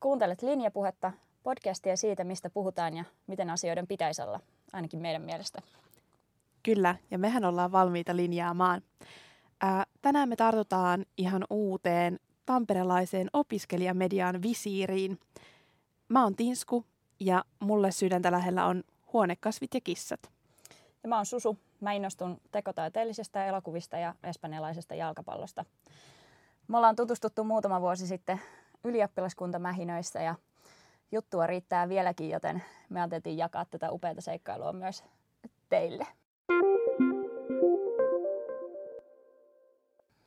Kuuntelet Linjapuhetta, podcastia siitä, mistä puhutaan ja miten asioiden pitäisi olla, ainakin meidän mielestä. Kyllä, ja mehän ollaan valmiita linjaamaan. Ää, tänään me tartutaan ihan uuteen tamperelaiseen opiskelijamediaan visiiriin. Mä oon Tinsku ja mulle sydäntä lähellä on huonekasvit ja kissat. Ja mä oon Susu. Mä innostun tekotaiteellisesta elokuvista ja espanjalaisesta jalkapallosta. Me ollaan tutustuttu muutama vuosi sitten ylioppilaskuntamähinöissä ja juttua riittää vieläkin, joten me ajateltiin jakaa tätä upeata seikkailua myös teille.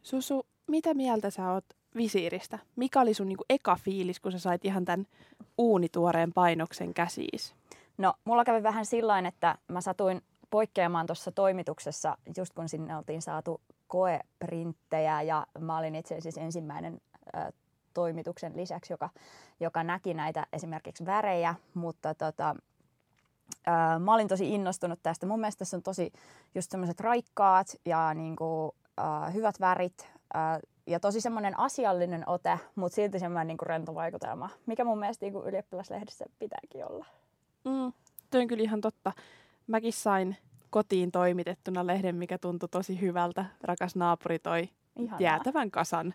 Susu, mitä mieltä sä oot visiiristä? Mikä oli sun niinku eka fiilis, kun sä sait ihan tämän uunituoreen painoksen käsiis? No, mulla kävi vähän sillain, että mä satuin poikkeamaan tuossa toimituksessa, just kun sinne oltiin saatu koeprinttejä ja mä olin itse asiassa ensimmäinen ä, toimituksen lisäksi, joka, joka näki näitä esimerkiksi värejä, mutta tota, ä, mä olin tosi innostunut tästä. Mun mielestä tässä on tosi just semmoiset raikkaat ja niinku, ä, hyvät värit ä, ja tosi semmoinen asiallinen ote, mutta silti semmoinen niinku rento vaikutelma, mikä mun mielestä niinku ylioppilaslehdessä pitääkin olla. Mm, toi on kyllä ihan totta. Mäkin sain kotiin toimitettuna lehden, mikä tuntui tosi hyvältä. Rakas naapuri toi Ihanaa. jäätävän kasan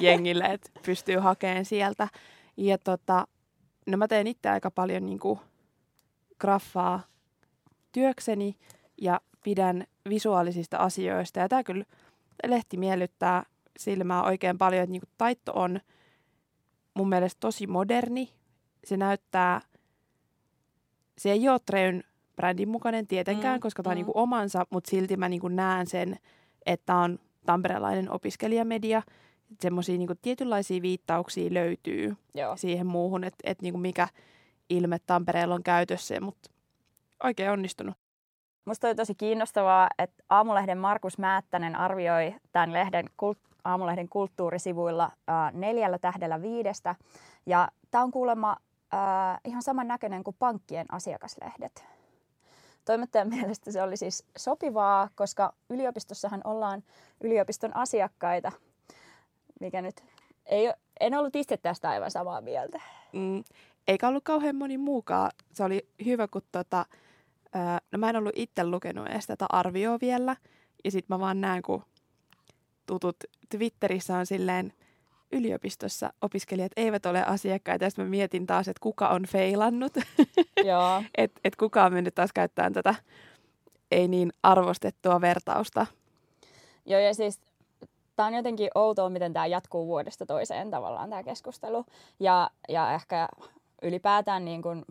jengille, että pystyy hakemaan sieltä. Ja tota, no mä teen itse aika paljon niinku graffaa työkseni ja pidän visuaalisista asioista. Ja tämä kyllä lehti miellyttää silmää oikein paljon, että niinku taitto on mun mielestä tosi moderni. Se näyttää, se ei ole Treyn brändin mukainen tietenkään, mm, koska tämä mm. on niinku omansa, mutta silti mä niinku näen sen, että on tamperelainen opiskelijamedia. Semmoisia niinku tietynlaisia viittauksia löytyy Joo. siihen muuhun, että et niinku mikä ilme Tampereella on käytössä, mutta oikein onnistunut. Musta oli tosi kiinnostavaa, että Aamulehden Markus Määttänen arvioi tämän lehden kult- Aamulehden kulttuurisivuilla äh, neljällä tähdellä viidestä. Ja tämä on kuulemma äh, ihan saman näköinen kuin pankkien asiakaslehdet. Toimittajan mielestä se oli siis sopivaa, koska yliopistossahan ollaan yliopiston asiakkaita, mikä nyt ei, en ollut itse tästä aivan samaa mieltä. Mm, eikä ollut kauhean moni muukaan. Se oli hyvä, kun tota, ää, no mä en ollut itse lukenut edes tätä arvioa vielä. Ja sitten mä vaan näen, kun tutut Twitterissä on silleen, yliopistossa opiskelijat eivät ole asiakkaita. Ja mä mietin taas, että kuka on feilannut. että et kuka on mennyt taas käyttämään tätä ei niin arvostettua vertausta. Joo, ja siis tämä on jotenkin outoa, miten tämä jatkuu vuodesta toiseen tavallaan tämä keskustelu. Ja, ja ehkä ylipäätään niin kun,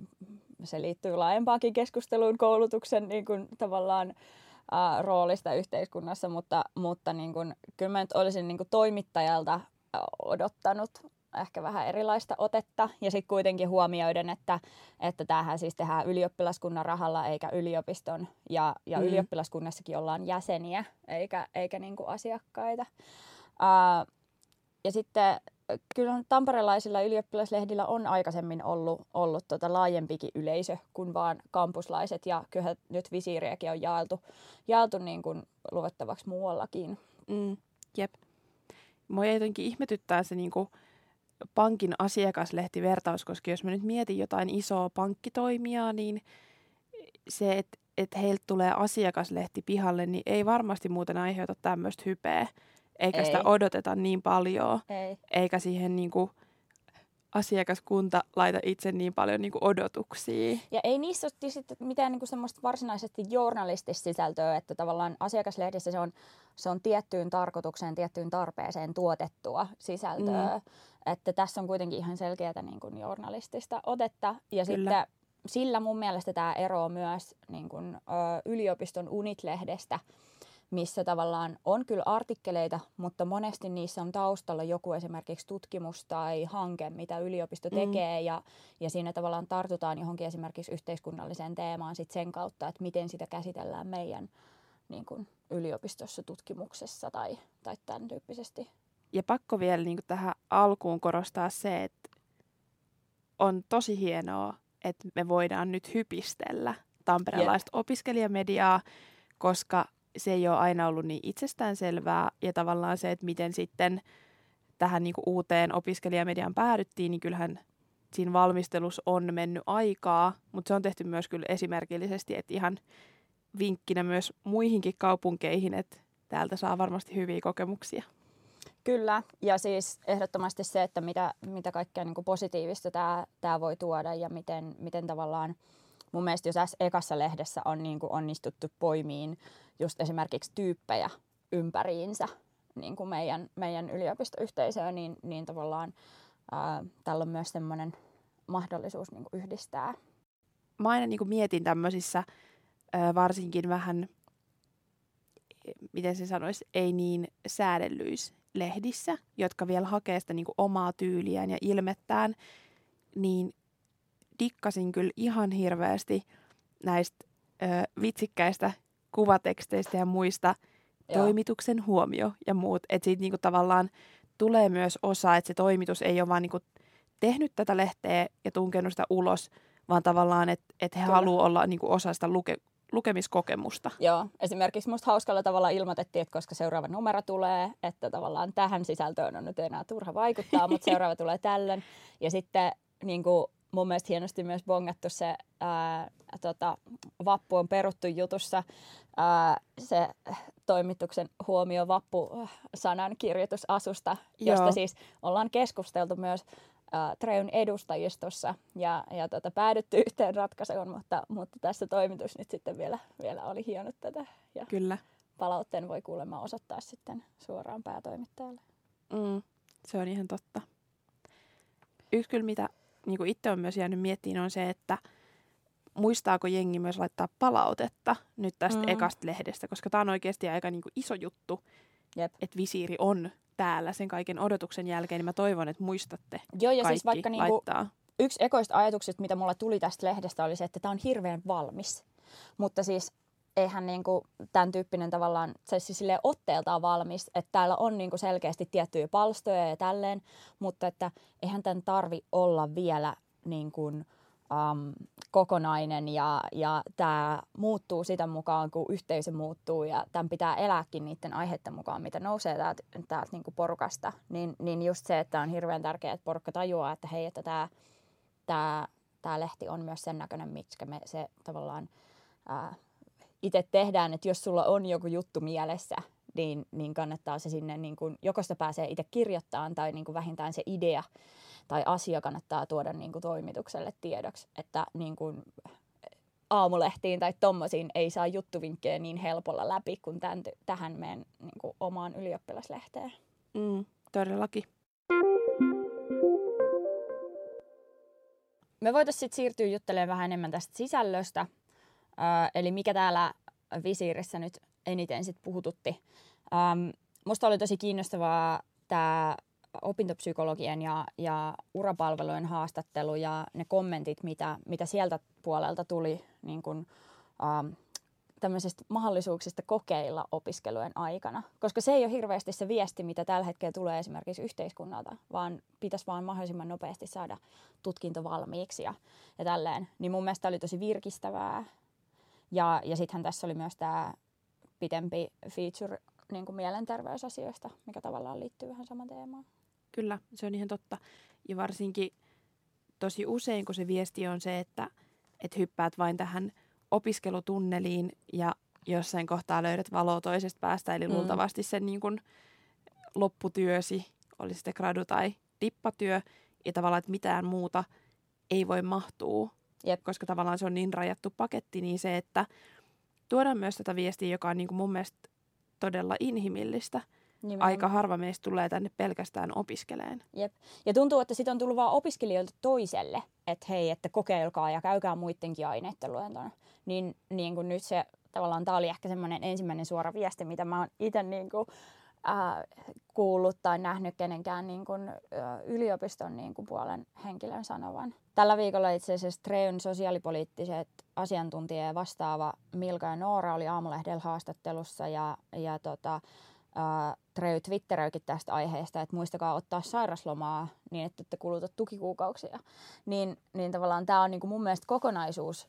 se liittyy laajempaakin keskusteluun koulutuksen niin kun, tavallaan roolista yhteiskunnassa, mutta, mutta niin kun, kyllä mä nyt olisin niin kun, toimittajalta odottanut ehkä vähän erilaista otetta. Ja sitten kuitenkin huomioiden, että, että tämähän siis tehdään ylioppilaskunnan rahalla eikä yliopiston. Ja, ja mm. ylioppilaskunnassakin ollaan jäseniä eikä, eikä niinku asiakkaita. Uh, ja sitten kyllä tamperelaisilla ylioppilaslehdillä on aikaisemmin ollut, ollut tota laajempikin yleisö kuin vaan kampuslaiset. Ja kyllä nyt visiiriäkin on jaeltu, jaeltu niin kuin luettavaksi muuallakin. Mm, jep. Mua jotenkin ihmetyttää se niin kuin pankin asiakaslehtivertaus, koska jos mä nyt mietin jotain isoa pankkitoimijaa, niin se, että et heiltä tulee asiakaslehti pihalle, niin ei varmasti muuten aiheuta tämmöistä hypeä. Eikä ei. sitä odoteta niin paljon. Ei. Eikä siihen niin kuin asiakaskunta laita itse niin paljon niin kuin odotuksia. Ja ei niissä ole sitten mitään niin kuin semmoista varsinaisesti journalistista sisältöä, että tavallaan asiakaslehdessä se on, se on tiettyyn tarkoitukseen, tiettyyn tarpeeseen tuotettua sisältöä. Mm. Että tässä on kuitenkin ihan selkeää niin kuin journalistista otetta. Ja Kyllä. sitten sillä mun mielestä tämä eroaa myös niin kuin, ö, yliopiston Unit-lehdestä, missä tavallaan on kyllä artikkeleita, mutta monesti niissä on taustalla joku esimerkiksi tutkimus tai hanke, mitä yliopisto mm. tekee mm. ja, ja siinä tavallaan tartutaan johonkin esimerkiksi yhteiskunnalliseen teemaan sit sen kautta, että miten sitä käsitellään meidän niin kuin, yliopistossa tutkimuksessa tai, tai tämän tyyppisesti. Ja pakko vielä niin tähän alkuun korostaa se, että on tosi hienoa, että me voidaan nyt hypistellä tamperelaista yep. opiskelijamediaa, koska se ei ole aina ollut niin itsestäänselvää. Ja tavallaan se, että miten sitten tähän niin kuin uuteen opiskelijamediaan päädyttiin, niin kyllähän siinä valmistelussa on mennyt aikaa, mutta se on tehty myös kyllä esimerkillisesti, että ihan vinkkinä myös muihinkin kaupunkeihin, että täältä saa varmasti hyviä kokemuksia. Kyllä, ja siis ehdottomasti se, että mitä, mitä kaikkea niin positiivista tämä, tämä voi tuoda ja miten, miten tavallaan mun mielestä jos tässä ekassa lehdessä on niin kuin onnistuttu poimiin just esimerkiksi tyyppejä ympäriinsä niin kuin meidän, meidän yliopistoyhteisöön, niin, niin tavallaan ää, tällä on myös semmoinen mahdollisuus niin kuin yhdistää. Mä aina niin kuin mietin tämmöisissä ää, varsinkin vähän, miten se sanoisi, ei niin säädellyissä lehdissä, jotka vielä hakee sitä niin kuin omaa tyyliään ja ilmettään, niin dikkasin kyllä ihan hirveästi näistä ö, vitsikkäistä kuvateksteistä ja muista Joo. toimituksen huomio ja muut. Että siitä niinku tavallaan tulee myös osa, että se toimitus ei ole vaan niinku tehnyt tätä lehteä ja tunkenut sitä ulos, vaan tavallaan, että et he haluavat olla niinku osa sitä luke, lukemiskokemusta. Joo, esimerkiksi musta hauskalla tavalla ilmoitettiin, että koska seuraava numero tulee, että tavallaan tähän sisältöön on nyt enää turha vaikuttaa, mutta seuraava tulee tällöin. Ja sitten niin kuin mun mielestä hienosti myös bongattu se ää, tota, vappu on peruttu jutussa ää, se toimituksen huomio vappu-sanan kirjoitusasusta, Joo. josta siis ollaan keskusteltu myös ää, Treun edustajistossa ja, ja tota, päädytty yhteen ratkaisuun, mutta, mutta tässä toimitus nyt sitten vielä, vielä oli hienot tätä. Ja Kyllä. Palautteen voi kuulemma osoittaa sitten suoraan päätoimittajalle. Mm, se on ihan totta. Yksi kyllä, mitä niin kuin itse on myös jäänyt miettimään, on se, että muistaako jengi myös laittaa palautetta nyt tästä mm. ekasta lehdestä, koska tämä on oikeasti aika niin kuin iso juttu, Jep. että visiiri on täällä sen kaiken odotuksen jälkeen, niin mä toivon, että muistatte Joo, ja siis vaikka niinku laittaa. Yksi ekoista ajatuksista, mitä mulla tuli tästä lehdestä, oli se, että tämä on hirveän valmis. Mutta siis eihän niinku tämän tyyppinen tavallaan, se siis sille otteeltaan valmis, että täällä on niinku selkeästi tiettyjä palstoja ja tälleen, mutta että eihän tämän tarvi olla vielä niinku, um, kokonainen ja, ja tämä muuttuu sitä mukaan, kun yhteisö muuttuu ja tämän pitää elääkin niiden aiheiden mukaan, mitä nousee täältä, täältä niinku porukasta, niin, niin just se, että on hirveän tärkeää, että porukka tajuaa, että hei, että tämä, tämä, tämä lehti on myös sen näköinen, mitkä me se tavallaan ää, itse tehdään, että jos sulla on joku juttu mielessä, niin, niin kannattaa se sinne, niin kun, joko sitä pääsee itse kirjoittamaan tai niin kuin vähintään se idea tai asia kannattaa tuoda niin kuin toimitukselle tiedoksi, että niin kuin aamulehtiin tai tommosiin ei saa juttuvinkkejä niin helpolla läpi kuin tämän, tähän meidän niin kuin omaan ylioppilaslehteen. Mm, todellakin. Me voitaisiin sitten siirtyä juttelemaan vähän enemmän tästä sisällöstä, eli mikä täällä visiirissä nyt eniten sit puhututti. Ähm, musta oli tosi kiinnostavaa tämä opintopsykologian ja, ja urapalvelujen haastattelu ja ne kommentit, mitä, mitä sieltä puolelta tuli niin kun, ähm, tämmöisistä mahdollisuuksista kokeilla opiskelujen aikana. Koska se ei ole hirveästi se viesti, mitä tällä hetkellä tulee esimerkiksi yhteiskunnalta, vaan pitäisi vaan mahdollisimman nopeasti saada tutkinto valmiiksi ja, ja tälleen. Niin mun mielestä oli tosi virkistävää ja, ja sittenhän tässä oli myös tämä pitempi feature niin kuin mielenterveysasioista, mikä tavallaan liittyy vähän saman teemaan. Kyllä, se on ihan totta. Ja varsinkin tosi usein, kun se viesti on se, että, että hyppäät vain tähän opiskelutunneliin ja jossain kohtaa löydät valoa toisesta päästä, eli mm. luultavasti sen niin kuin lopputyösi, oli sitten gradu tai dippatyö, ja tavallaan, että mitään muuta ei voi mahtua Jep. koska tavallaan se on niin rajattu paketti, niin se, että tuodaan myös tätä viestiä, joka on niin kuin mun mielestä todella inhimillistä. Nimenomaan. Aika harva meistä tulee tänne pelkästään opiskeleen. Jep. Ja tuntuu, että sitten on tullut vaan opiskelijoilta toiselle, että hei, että kokeilkaa ja käykää muidenkin aineiden luentona. Niin, niin kuin nyt se tavallaan, tämä oli ehkä semmoinen ensimmäinen suora viesti, mitä mä oon itse niin kuin, äh, kuullut tai nähnyt kenenkään niin kuin, yliopiston niin kuin, puolen henkilön sanovan. Tällä viikolla itse asiassa Treyn sosiaalipoliittiset asiantuntija ja vastaava Milka ja Noora oli aamulehdellä haastattelussa ja, ja tota, äh, Trey twitteröikin tästä aiheesta, että muistakaa ottaa sairaslomaa niin, että ette kuluta tukikuukauksia. Niin, niin tavallaan tämä on niin kuin mun mielestä kokonaisuus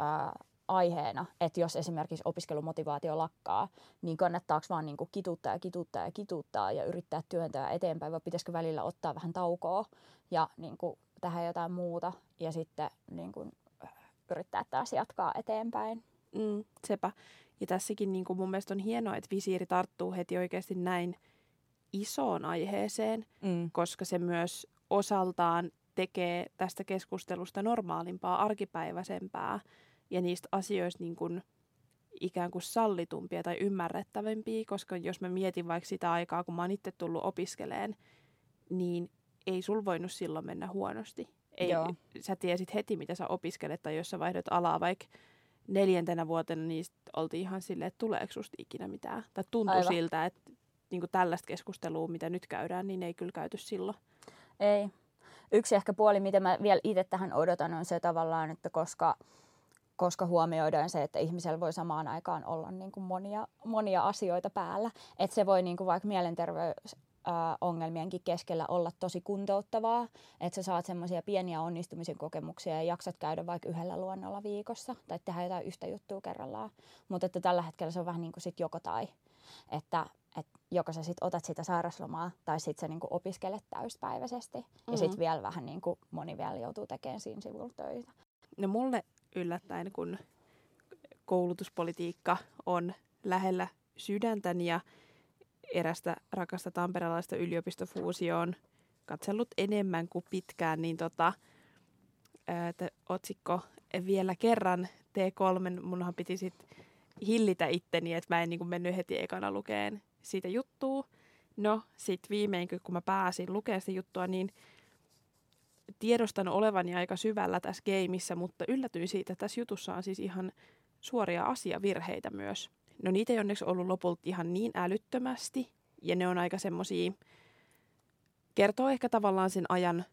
äh, aiheena, että jos esimerkiksi opiskelumotivaatio lakkaa, niin kannattaako vaan niin kuin kituttaa ja kituttaa ja kituttaa ja yrittää työntää eteenpäin, vai pitäisikö välillä ottaa vähän taukoa ja niin kuin tehdä jotain muuta ja sitten niin kuin, yrittää taas jatkaa eteenpäin. Mm, sepä. Ja tässäkin niin kuin mun mielestä on hienoa, että visiiri tarttuu heti oikeasti näin isoon aiheeseen, mm. koska se myös osaltaan tekee tästä keskustelusta normaalimpaa, arkipäiväisempää ja niistä asioista niin kuin ikään kuin sallitumpia tai ymmärrettävämpiä, koska jos mä mietin vaikka sitä aikaa, kun mä oon itse tullut opiskeleen, niin ei sul voinut silloin mennä huonosti. Ei, Joo. Sä tiesit heti, mitä sä opiskelet, tai jos sä vaihdot alaa vaikka neljäntenä vuotena, niin oltiin ihan silleen, että tuleeko susta ikinä mitään. Tai tuntui Aivan. siltä, että niin kuin tällaista keskustelua, mitä nyt käydään, niin ei kyllä käyty silloin. Ei. Yksi ehkä puoli, mitä mä vielä itse tähän odotan, on se tavallaan, että koska, koska huomioidaan se, että ihmisellä voi samaan aikaan olla niin kuin monia, monia asioita päällä. Että se voi niin kuin vaikka mielenterveys ongelmienkin keskellä olla tosi kuntouttavaa, että sä saat semmoisia pieniä onnistumisen kokemuksia ja jaksat käydä vaikka yhdellä luonnolla viikossa tai tehdä jotain yhtä juttua kerrallaan. Mutta että tällä hetkellä se on vähän niin kuin sit joko tai, että et joko sä sit otat sitä sairaslomaa tai sit sä niinku opiskelet täyspäiväisesti mm-hmm. ja sitten vielä vähän niinku moni vielä joutuu tekemään siinä sivulla töitä. No mulle yllättäen, kun koulutuspolitiikka on lähellä sydäntäni ja erästä rakasta tamperelaista yliopistofuusioon katsellut enemmän kuin pitkään, niin tota, ää, otsikko vielä kerran T3, munhan piti sit hillitä itteni, että mä en niin mennyt heti ekana lukeen siitä juttua. No, sitten viimein, kun mä pääsin lukemaan sitä juttua, niin tiedostan olevani aika syvällä tässä gameissa, mutta yllätyin siitä, että tässä jutussa on siis ihan suoria asiavirheitä myös. No niitä ei onneksi ollut lopulta ihan niin älyttömästi, ja ne on aika semmosia, kertoo ehkä tavallaan sen ajan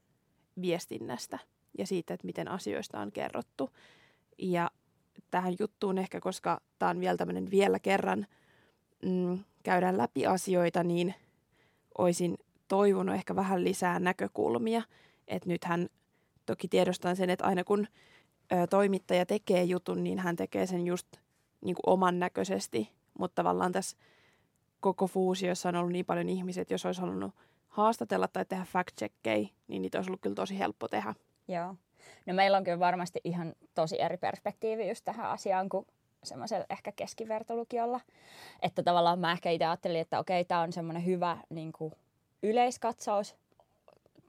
viestinnästä ja siitä, että miten asioista on kerrottu. Ja tähän juttuun ehkä, koska tämä on vielä tämmöinen vielä kerran mm, käydään läpi asioita, niin olisin toivonut ehkä vähän lisää näkökulmia. Että nythän toki tiedostan sen, että aina kun ö, toimittaja tekee jutun, niin hän tekee sen just niin kuin oman näköisesti. Mutta tavallaan tässä koko fuusiossa on ollut niin paljon ihmisiä, että jos olisi halunnut haastatella tai tehdä fact niin niitä olisi ollut kyllä tosi helppo tehdä. Joo. No meillä on kyllä varmasti ihan tosi eri perspektiivi just tähän asiaan kuin semmoisella ehkä keskivertolukiolla. Että tavallaan mä ehkä itse ajattelin, että okei, tämä on semmoinen hyvä niin kuin yleiskatsaus.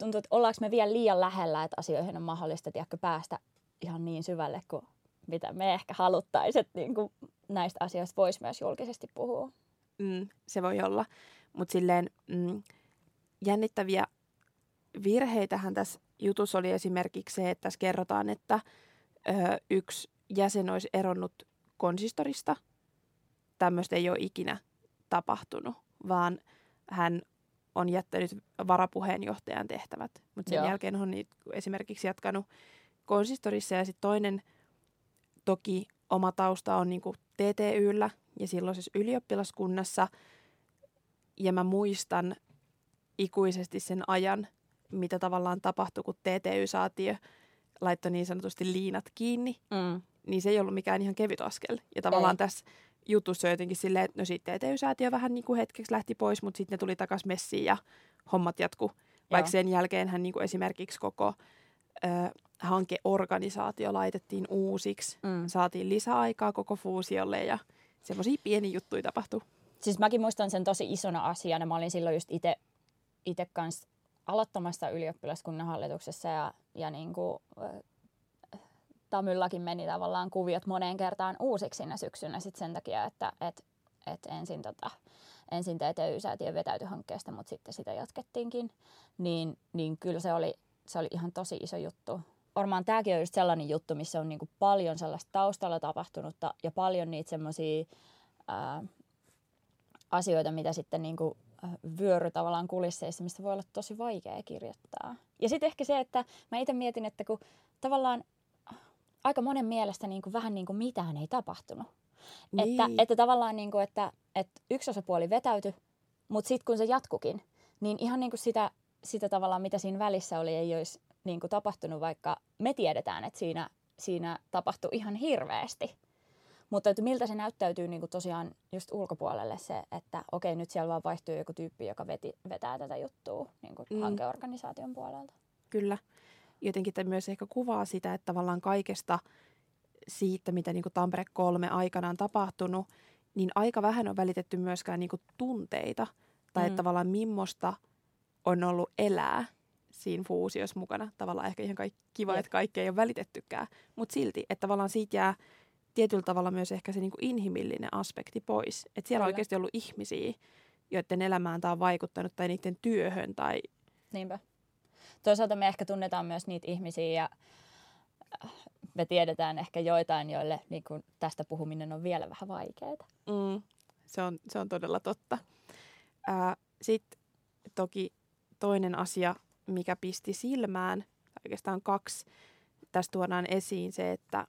Tuntuu, että ollaanko me vielä liian lähellä, että asioihin on mahdollista tiedätkö, päästä ihan niin syvälle kuin mitä me ehkä haluttaisiin, että niin kuin näistä asioista voisi myös julkisesti puhua. Mm, se voi olla. Mutta silleen mm, jännittäviä virheitähän tässä jutussa oli esimerkiksi se, että tässä kerrotaan, että ö, yksi jäsen olisi eronnut konsistorista. Tämmöistä ei ole ikinä tapahtunut, vaan hän on jättänyt varapuheenjohtajan tehtävät. Mutta sen Joo. jälkeen on niitä esimerkiksi jatkanut konsistorissa ja sitten toinen toki oma tausta on niinku TTYllä ja silloisessa ylioppilaskunnassa. Ja mä muistan ikuisesti sen ajan, mitä tavallaan tapahtui, kun TTY-saatio laittoi niin sanotusti liinat kiinni. Mm niin se ei ollut mikään ihan kevyt askel. Ja tavallaan ei. tässä jutussa on jotenkin silleen, että no sitten TTY-säätiö vähän niin kuin hetkeksi lähti pois, mutta sitten ne tuli takaisin messiin ja hommat jatku. Vaikka sen jälkeen hän niin kuin esimerkiksi koko ö, hankeorganisaatio laitettiin uusiksi, mm. saatiin lisäaikaa koko fuusiolle ja semmoisia pieni juttuja tapahtui. Siis mäkin muistan sen tosi isona asiana. Mä olin silloin just itse kanssa aloittamassa ylioppilaskunnan hallituksessa ja, ja niin kuin, Tamyllakin meni tavallaan kuviot moneen kertaan uusiksi sinä syksynä sit sen takia, että et, et ensin, tota, ensin TTY-säätiö vetäytyi hankkeesta, mutta sitten sitä jatkettiinkin, niin, niin kyllä se oli, se oli ihan tosi iso juttu. Varmaan tämäkin on just sellainen juttu, missä on niinku paljon sellaista taustalla tapahtunutta ja paljon niitä semmoisia asioita, mitä sitten niinku vyöry tavallaan kulisseissa, mistä voi olla tosi vaikea kirjoittaa. Ja sitten ehkä se, että mä itse mietin, että kun tavallaan aika monen mielestä niin kuin vähän niin kuin mitään ei tapahtunut. Niin. Että, että tavallaan niin kuin, että, että yksi osapuoli vetäytyi, mutta sitten kun se jatkukin, niin ihan niin kuin sitä, sitä tavallaan, mitä siinä välissä oli, ei olisi niin kuin tapahtunut, vaikka me tiedetään, että siinä, siinä tapahtui ihan hirveästi. Mutta että miltä se näyttäytyy niin kuin tosiaan just ulkopuolelle se, että okei, nyt siellä vaan vaihtuu joku tyyppi, joka veti, vetää tätä juttua niin kuin mm. hankeorganisaation puolelta. Kyllä. Jotenkin tämä myös ehkä kuvaa sitä, että tavallaan kaikesta siitä, mitä niin kuin Tampere 3 aikana on tapahtunut, niin aika vähän on välitetty myöskään niin kuin tunteita. Tai mm. että tavallaan millaista on ollut elää siinä fuusiossa mukana. Tavallaan ehkä ihan kaikki, kiva, Jep. että kaikki ei ole välitettykään. Mutta silti, että tavallaan siitä jää tietyllä tavalla myös ehkä se niin kuin inhimillinen aspekti pois. Että siellä Kyllä. on oikeasti ollut ihmisiä, joiden elämään tämä on vaikuttanut tai niiden työhön. Tai... Niinpä. Toisaalta me ehkä tunnetaan myös niitä ihmisiä ja äh, me tiedetään ehkä joitain, joille niin kuin tästä puhuminen on vielä vähän vaikeaa. Mm, se, on, se on todella totta. Sitten toki toinen asia, mikä pisti silmään, oikeastaan kaksi, tästä tuodaan esiin se, että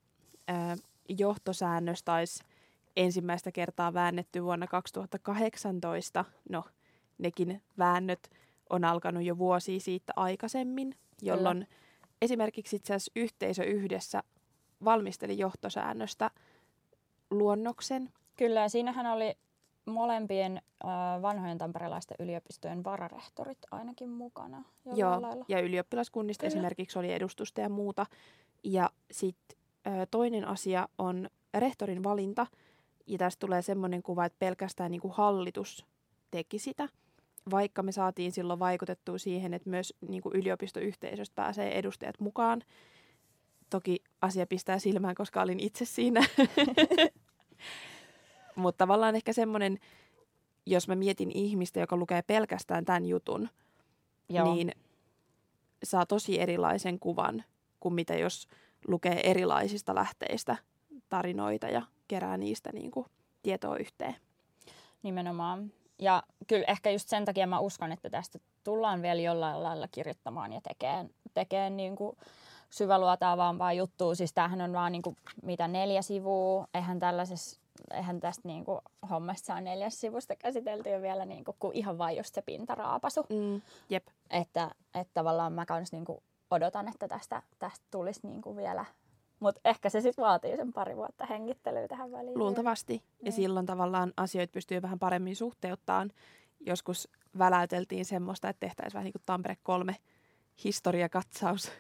ää, johtosäännöstä olisi ensimmäistä kertaa väännetty vuonna 2018. No, nekin väännöt on alkanut jo vuosia siitä aikaisemmin, jolloin Kyllä. esimerkiksi itse asiassa yhteisö yhdessä valmisteli johtosäännöstä luonnoksen. Kyllä, siinähän oli molempien äh, vanhojen tamperelaisten yliopistojen vararehtorit ainakin mukana. Joo, lailla. ja ylioppilaskunnista Kyllä. esimerkiksi oli edustusta ja muuta. Ja sitten äh, toinen asia on rehtorin valinta. Ja tästä tulee semmoinen kuva, että pelkästään niin kuin hallitus teki sitä, vaikka me saatiin silloin vaikutettua siihen, että myös niin kuin yliopistoyhteisöstä pääsee edustajat mukaan. Toki asia pistää silmään, koska olin itse siinä. Mutta tavallaan ehkä semmoinen, jos mä mietin ihmistä, joka lukee pelkästään tämän jutun, Joo. niin saa tosi erilaisen kuvan kuin mitä jos lukee erilaisista lähteistä tarinoita ja kerää niistä niin kuin tietoa yhteen. Nimenomaan. Ja kyllä ehkä just sen takia mä uskon, että tästä tullaan vielä jollain lailla kirjoittamaan ja tekemään, tekemään niin kuin syväluotaavampaa juttua. Siis tämähän on vaan niin kuin, mitä neljä sivua. Eihän tällaisessa eihän tästä niin kuin, hommasta saa neljäs sivusta käsiteltyä vielä niin kuin, kuin ihan vain just se pintaraapasu. Mm, jep. Että, että tavallaan mä kans niin kuin, odotan, että tästä, tästä tulisi niin kuin vielä mutta ehkä se sitten vaatii sen pari vuotta hengittelyä tähän väliin. Luultavasti. Niin. Ja silloin tavallaan asioita pystyy vähän paremmin suhteuttaan. Joskus väläyteltiin semmoista, että tehtäisiin vähän niin kuin Tampere 3 historiakatsaus.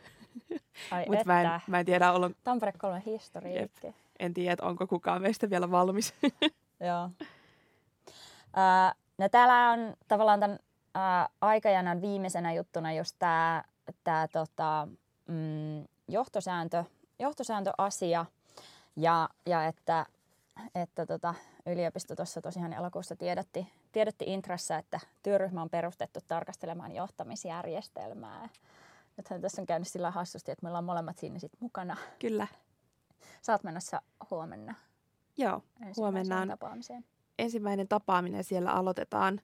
Mutta mä, en, mä en tiedä, olla... Tampere 3 historia. En tiedä, että onko kukaan meistä vielä valmis. Joo. Uh, no täällä on tavallaan tämän uh, aikajanan viimeisenä juttuna just tämä tää, tota, mm, johtosääntö, johtosääntöasia ja, ja että, että tota, yliopisto tuossa tosiaan elokuussa tiedotti, tiedotti intrassa, että työryhmä on perustettu tarkastelemaan johtamisjärjestelmää. Nythän tässä on käynyt sillä hassusti, että meillä on molemmat siinä sit mukana. Kyllä. Saat menossa huomenna. Joo, huomenna on tapaamiseen. ensimmäinen tapaaminen. Siellä aloitetaan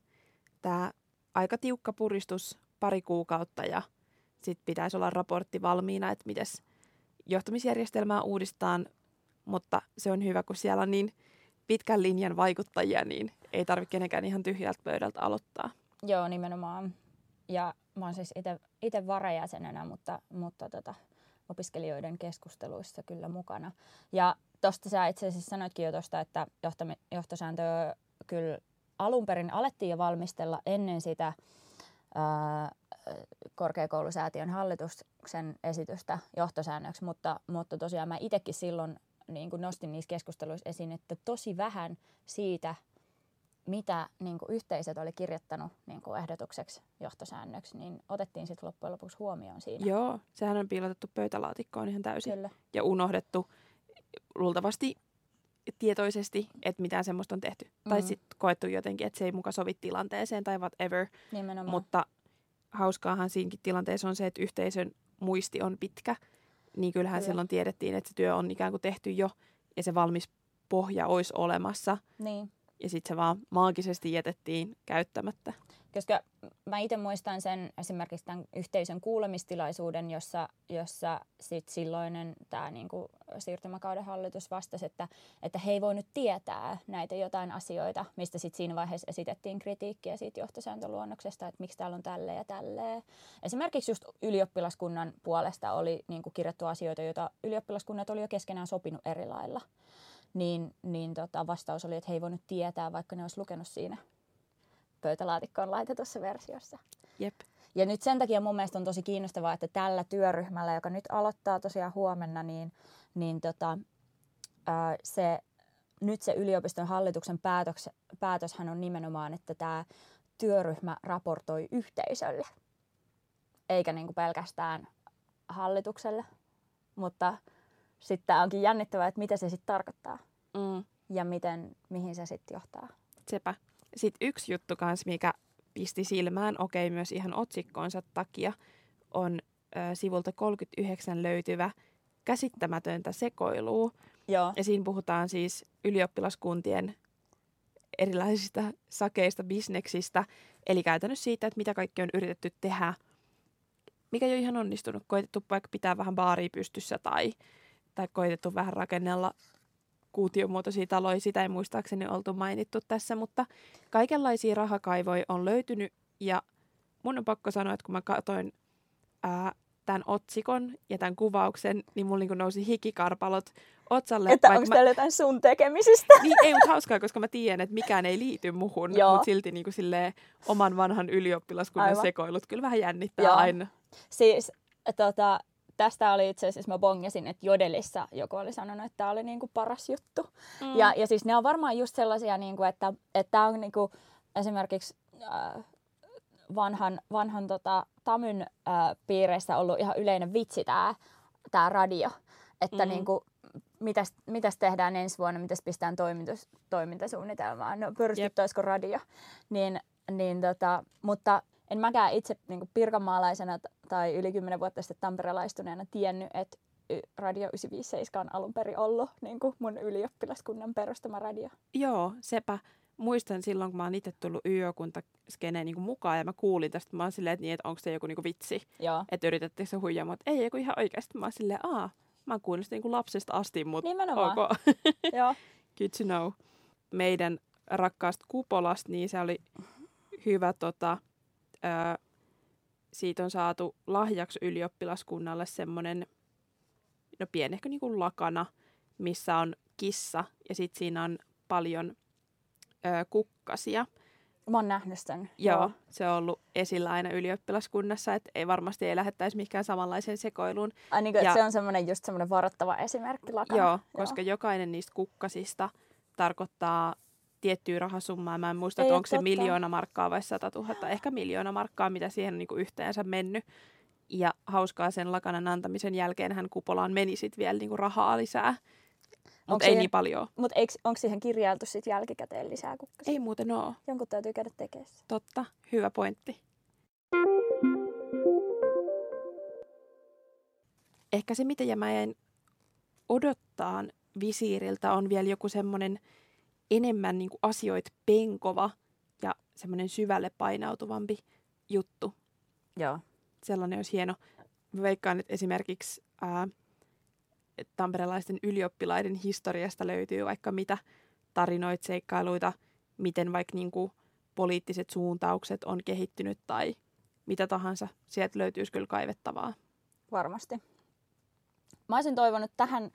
tämä aika tiukka puristus pari kuukautta ja sitten pitäisi olla raportti valmiina, että miten johtamisjärjestelmää uudistetaan, mutta se on hyvä, kun siellä on niin pitkän linjan vaikuttajia, niin ei tarvitse kenenkään ihan tyhjältä pöydältä aloittaa. Joo, nimenomaan. Ja mä oon siis itse varajäsenenä, mutta, mutta tota, opiskelijoiden keskusteluissa kyllä mukana. Ja tuosta sä itse asiassa sanoitkin jo tuosta, että johtami, johtosääntöä kyllä alun perin alettiin jo valmistella ennen sitä ää, korkeakoulusäätiön hallituksen esitystä johtosäännöksi, mutta, mutta tosiaan mä itsekin silloin niin kuin nostin niissä keskusteluissa esiin, että tosi vähän siitä, mitä niin kuin yhteisöt oli kirjoittanut niin kuin ehdotukseksi johtosäännöksi, niin otettiin sitten loppujen lopuksi huomioon siinä. Joo, sehän on piilotettu pöytälaatikkoon ihan täysin. Kyllä. Ja unohdettu luultavasti tietoisesti, että mitään semmoista on tehty. Mm-hmm. Tai sitten koettu jotenkin, että se ei muka sovi tilanteeseen tai whatever. Nimenomaan. Mutta hauskaahan siinäkin tilanteessa on se, että yhteisön muisti on pitkä. Niin kyllähän Kyllä. silloin tiedettiin, että se työ on ikään kuin tehty jo ja se valmis pohja olisi olemassa. Niin ja sitten se vaan maagisesti jätettiin käyttämättä. Koska mä itse muistan sen esimerkiksi tämän yhteisön kuulemistilaisuuden, jossa, jossa sit silloinen tämä niinku siirtymäkauden hallitus vastasi, että, että he ei voinut tietää näitä jotain asioita, mistä sitten siinä vaiheessa esitettiin kritiikkiä siitä johtosääntöluonnoksesta, että miksi täällä on tälle ja tälleen. Esimerkiksi just ylioppilaskunnan puolesta oli niinku kirjattu asioita, joita ylioppilaskunnat oli jo keskenään sopinut eri lailla niin, niin tota, vastaus oli, että he ei voinut tietää, vaikka ne olisi lukenut siinä pöytälaatikkoon laitetussa versiossa. Jep. Ja nyt sen takia mun mielestä on tosi kiinnostavaa, että tällä työryhmällä, joka nyt aloittaa tosiaan huomenna, niin, niin tota, ää, se, nyt se yliopiston hallituksen päätöks, päätöshän on nimenomaan, että tämä työryhmä raportoi yhteisölle, eikä niinku pelkästään hallitukselle. Mutta sitten tämä onkin jännittävää, että mitä se sitten tarkoittaa Mm. ja miten, mihin se sitten johtaa. Sepä. Sitten yksi juttu kans, mikä pisti silmään, okei myös ihan otsikkoonsa takia, on ö, sivulta 39 löytyvä käsittämätöntä sekoilua. Joo. Ja siinä puhutaan siis ylioppilaskuntien erilaisista sakeista bisneksistä, eli käytännössä siitä, että mitä kaikki on yritetty tehdä, mikä ei ole ihan onnistunut. Koitettu vaikka pitää vähän baaria pystyssä tai, tai koitettu vähän rakennella kuutiomuotoisia taloja, sitä ei muistaakseni oltu mainittu tässä, mutta kaikenlaisia rahakaivoja on löytynyt ja mun on pakko sanoa, että kun mä katsoin ää, tämän otsikon ja tämän kuvauksen, niin mulla niin nousi hikikarpalot otsalle. Että onko mä- täällä jotain sun tekemisistä? niin, ei, mutta hauskaa, koska mä tiedän, että mikään ei liity muhun, Joo. mutta silti niin kuin silleen, oman vanhan ylioppilaskunnan Aivan. sekoilut kyllä vähän jännittää Joo. aina. Siis tota, tästä oli itse asiassa, mä bongasin, että Jodelissa joku oli sanonut, että tämä oli niinku paras juttu. Mm. Ja, ja siis ne on varmaan just sellaisia, niinku, että tämä on niinku, esimerkiksi äh, vanhan, vanhan tota, Tamyn äh, piireissä ollut ihan yleinen vitsi tämä tää radio. Että Mm. niinku, mitäs, mitäs tehdään ensi vuonna, mitäs pistetään toimitus, toimintasuunnitelmaan, no pörstyttäisikö radio. Niin, niin tota, mutta en mäkään itse niin pirkanmaalaisena t- tai yli 10 vuotta sitten tamperelaistuneena tiennyt, että Radio 957 on alun perin ollut niin mun ylioppilaskunnan perustama radio. Joo, sepä. Muistan silloin, kun mä oon itse tullut YÖ-kuntaskeneen niin mukaan ja mä kuulin tästä, mä oon silleen, että, niin, että onko se joku niin vitsi, Joo. että yritettekö se huijaa, mutta ei, joku ihan oikeasti. Mä oon silleen, aa, mä oon kuullut sitä niin lapsesta asti, mutta Nimenomaan. ok. Joo. Good to know. Meidän rakkaasta kupolasta, niin se oli hyvä, tota, ö, siitä on saatu lahjaksi ylioppilaskunnalle semmoinen, no pienehkö niin kuin lakana, missä on kissa ja sitten siinä on paljon ö, kukkasia. Mä oon nähnyt sen. Joo, se on ollut esillä aina ylioppilaskunnassa, että ei varmasti ei lähettäisi mihinkään samanlaiseen sekoiluun. Ai, niin kuin, Ja- se on semmoinen just semmoinen varoittava esimerkki lakana. Joo, koska jokainen niistä kukkasista tarkoittaa tiettyä rahasummaa. Mä en muista, että onko se totta. miljoona markkaa vai sata tuhatta. Ehkä miljoona markkaa, mitä siihen on niinku yhteensä mennyt. Ja hauskaa sen lakanan antamisen jälkeen hän kupolaan meni sit vielä niinku rahaa lisää. Mutta ei siihen- niin paljon. Mutta onko siihen kirjailtu sit jälkikäteen lisää kukkasia? Ei muuten oo. Jonkun täytyy käydä tekemään se. Totta. Hyvä pointti. Ehkä se, mitä mä jäin odottaa visiiriltä, on vielä joku semmoinen enemmän niin kuin asioita penkova ja semmoinen syvälle painautuvampi juttu. Joo. Sellainen olisi hieno. Mä veikkaan, että esimerkiksi ää, tamperelaisten ylioppilaiden historiasta löytyy vaikka mitä tarinoita, seikkailuita, miten vaikka niin kuin poliittiset suuntaukset on kehittynyt tai mitä tahansa. Sieltä löytyisi kyllä kaivettavaa. Varmasti. Mä olisin toivonut tähän ö,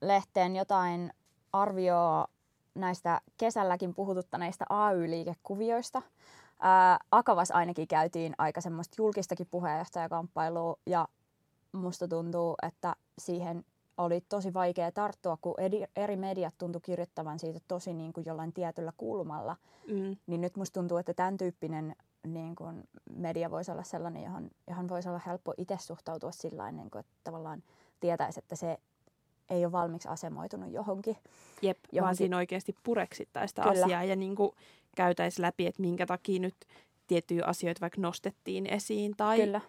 lehteen jotain arvioa näistä kesälläkin puhututtaneista AY-liikekuvioista. Ö, Akavas ainakin käytiin aika semmoista julkistakin puheenjohtajakamppailua ja musta tuntuu, että siihen oli tosi vaikea tarttua, kun eri mediat tuntui kirjoittavan siitä tosi niin kuin jollain tietyllä kulmalla. Mm. Niin nyt musta tuntuu, että tämän tyyppinen niin kun media voisi olla sellainen, johon, johon voisi olla helppo itse suhtautua sillä niin että tavallaan tietäisi, että se ei ole valmiiksi asemoitunut johonkin. Jep, vaan Johonkin- siinä oikeasti pureksittaisi sitä Kyllä. asiaa ja niin kuin käytäisi läpi, että minkä takia nyt tiettyjä asioita vaikka nostettiin esiin tai Kyllä.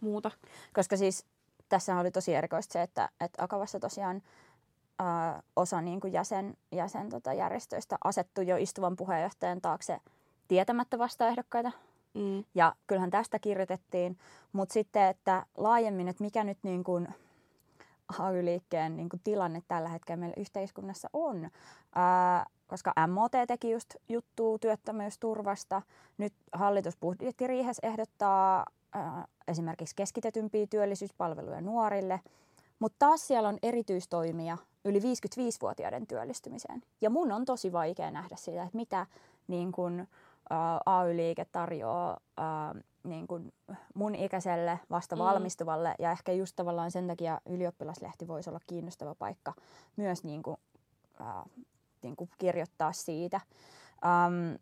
muuta. Koska siis tässä oli tosi erikoista se, että, että Akavassa tosiaan ää, osa niin kuin jäsen, jäsen tota järjestöistä asettui jo istuvan puheenjohtajan taakse tietämättä vastaehdokkaita. Mm. Ja kyllähän tästä kirjoitettiin, mutta sitten, että laajemmin, että mikä nyt niin kuin AY-liikkeen niin kuin tilanne tällä hetkellä meillä yhteiskunnassa on. Ää, koska MOT teki just juttua työttömyysturvasta. Nyt hallitus budjettiriihessä ehdottaa ää, esimerkiksi keskitetympiä työllisyyspalveluja nuorille. Mutta taas siellä on erityistoimia yli 55-vuotiaiden työllistymiseen. Ja mun on tosi vaikea nähdä sitä, että mitä niin kun, AY-liike tarjoaa ää, niin kuin mun ikäiselle vasta mm. valmistuvalle ja ehkä just tavallaan sen takia ylioppilaslehti voisi olla kiinnostava paikka myös niin kuin, äh, niin kuin kirjoittaa siitä. Um,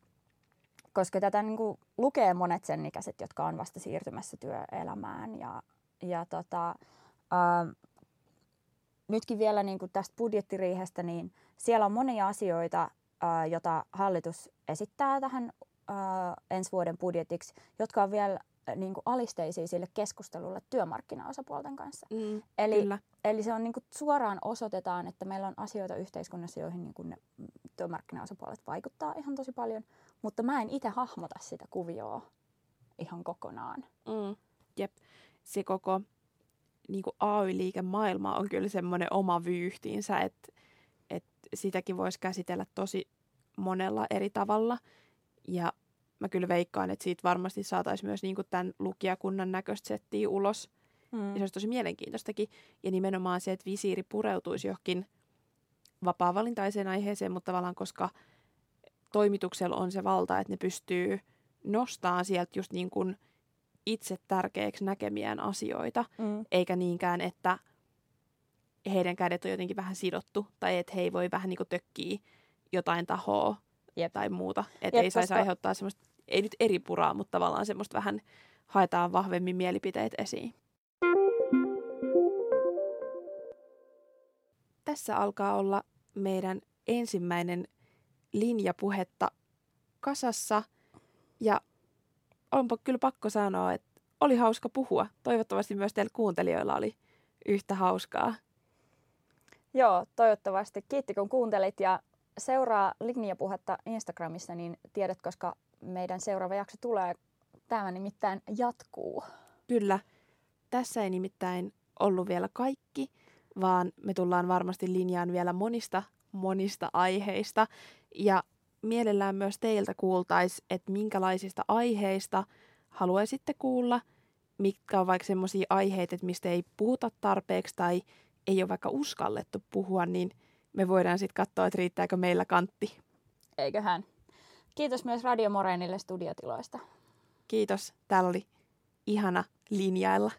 koska tätä niin kuin, lukee monet sen ikäiset, jotka on vasta siirtymässä työelämään. Ja, ja tota, uh, nytkin vielä niin kuin tästä budjettiriihestä, niin siellä on monia asioita, uh, joita hallitus esittää tähän uh, ensi vuoden budjetiksi, jotka on vielä niin kuin alisteisia sille keskustelulle työmarkkinaosapuolten kanssa. Mm, eli, kyllä. eli se on niin kuin suoraan osoitetaan, että meillä on asioita yhteiskunnassa, joihin niin kuin ne työmarkkinaosapuolet vaikuttaa ihan tosi paljon, mutta mä en itse hahmota sitä kuvioa ihan kokonaan. Mm, jep, se koko niin kuin AY-liikemaailma on kyllä semmoinen oma vyyhtiinsä, että, että sitäkin voisi käsitellä tosi monella eri tavalla. Ja mä kyllä veikkaan, että siitä varmasti saataisiin myös niin kuin tämän lukijakunnan näköistä settiä ulos. Mm. Ja se olisi tosi mielenkiintoistakin. Ja nimenomaan se, että visiiri pureutuisi johonkin vapaa-valintaiseen aiheeseen, mutta tavallaan koska toimituksella on se valta, että ne pystyy nostamaan sieltä just niin kuin itse tärkeäksi näkemiään asioita, mm. eikä niinkään, että heidän kädet on jotenkin vähän sidottu, tai että he ei voi vähän niin kuin tökkiä jotain tahoa Jep. tai muuta. Että ei saisi koska... aiheuttaa semmoista, ei nyt eri puraa, mutta tavallaan semmoista vähän haetaan vahvemmin mielipiteet esiin. Tässä alkaa olla meidän ensimmäinen linjapuhetta kasassa. Ja onpa kyllä pakko sanoa, että oli hauska puhua. Toivottavasti myös teillä kuuntelijoilla oli yhtä hauskaa. Joo, toivottavasti. Kiitti kun kuuntelit ja seuraa linjapuhetta Instagramissa, niin tiedät, koska meidän seuraava jakso tulee. Tämä nimittäin jatkuu. Kyllä. Tässä ei nimittäin ollut vielä kaikki, vaan me tullaan varmasti linjaan vielä monista, monista aiheista. Ja mielellään myös teiltä kuultaisi, että minkälaisista aiheista haluaisitte kuulla, mitkä on vaikka sellaisia aiheita, että mistä ei puhuta tarpeeksi tai ei ole vaikka uskallettu puhua, niin me voidaan sitten katsoa, että riittääkö meillä kantti. Eiköhän. Kiitos myös Radio Morenille studiotiloista. Kiitos. Täällä oli ihana linjailla.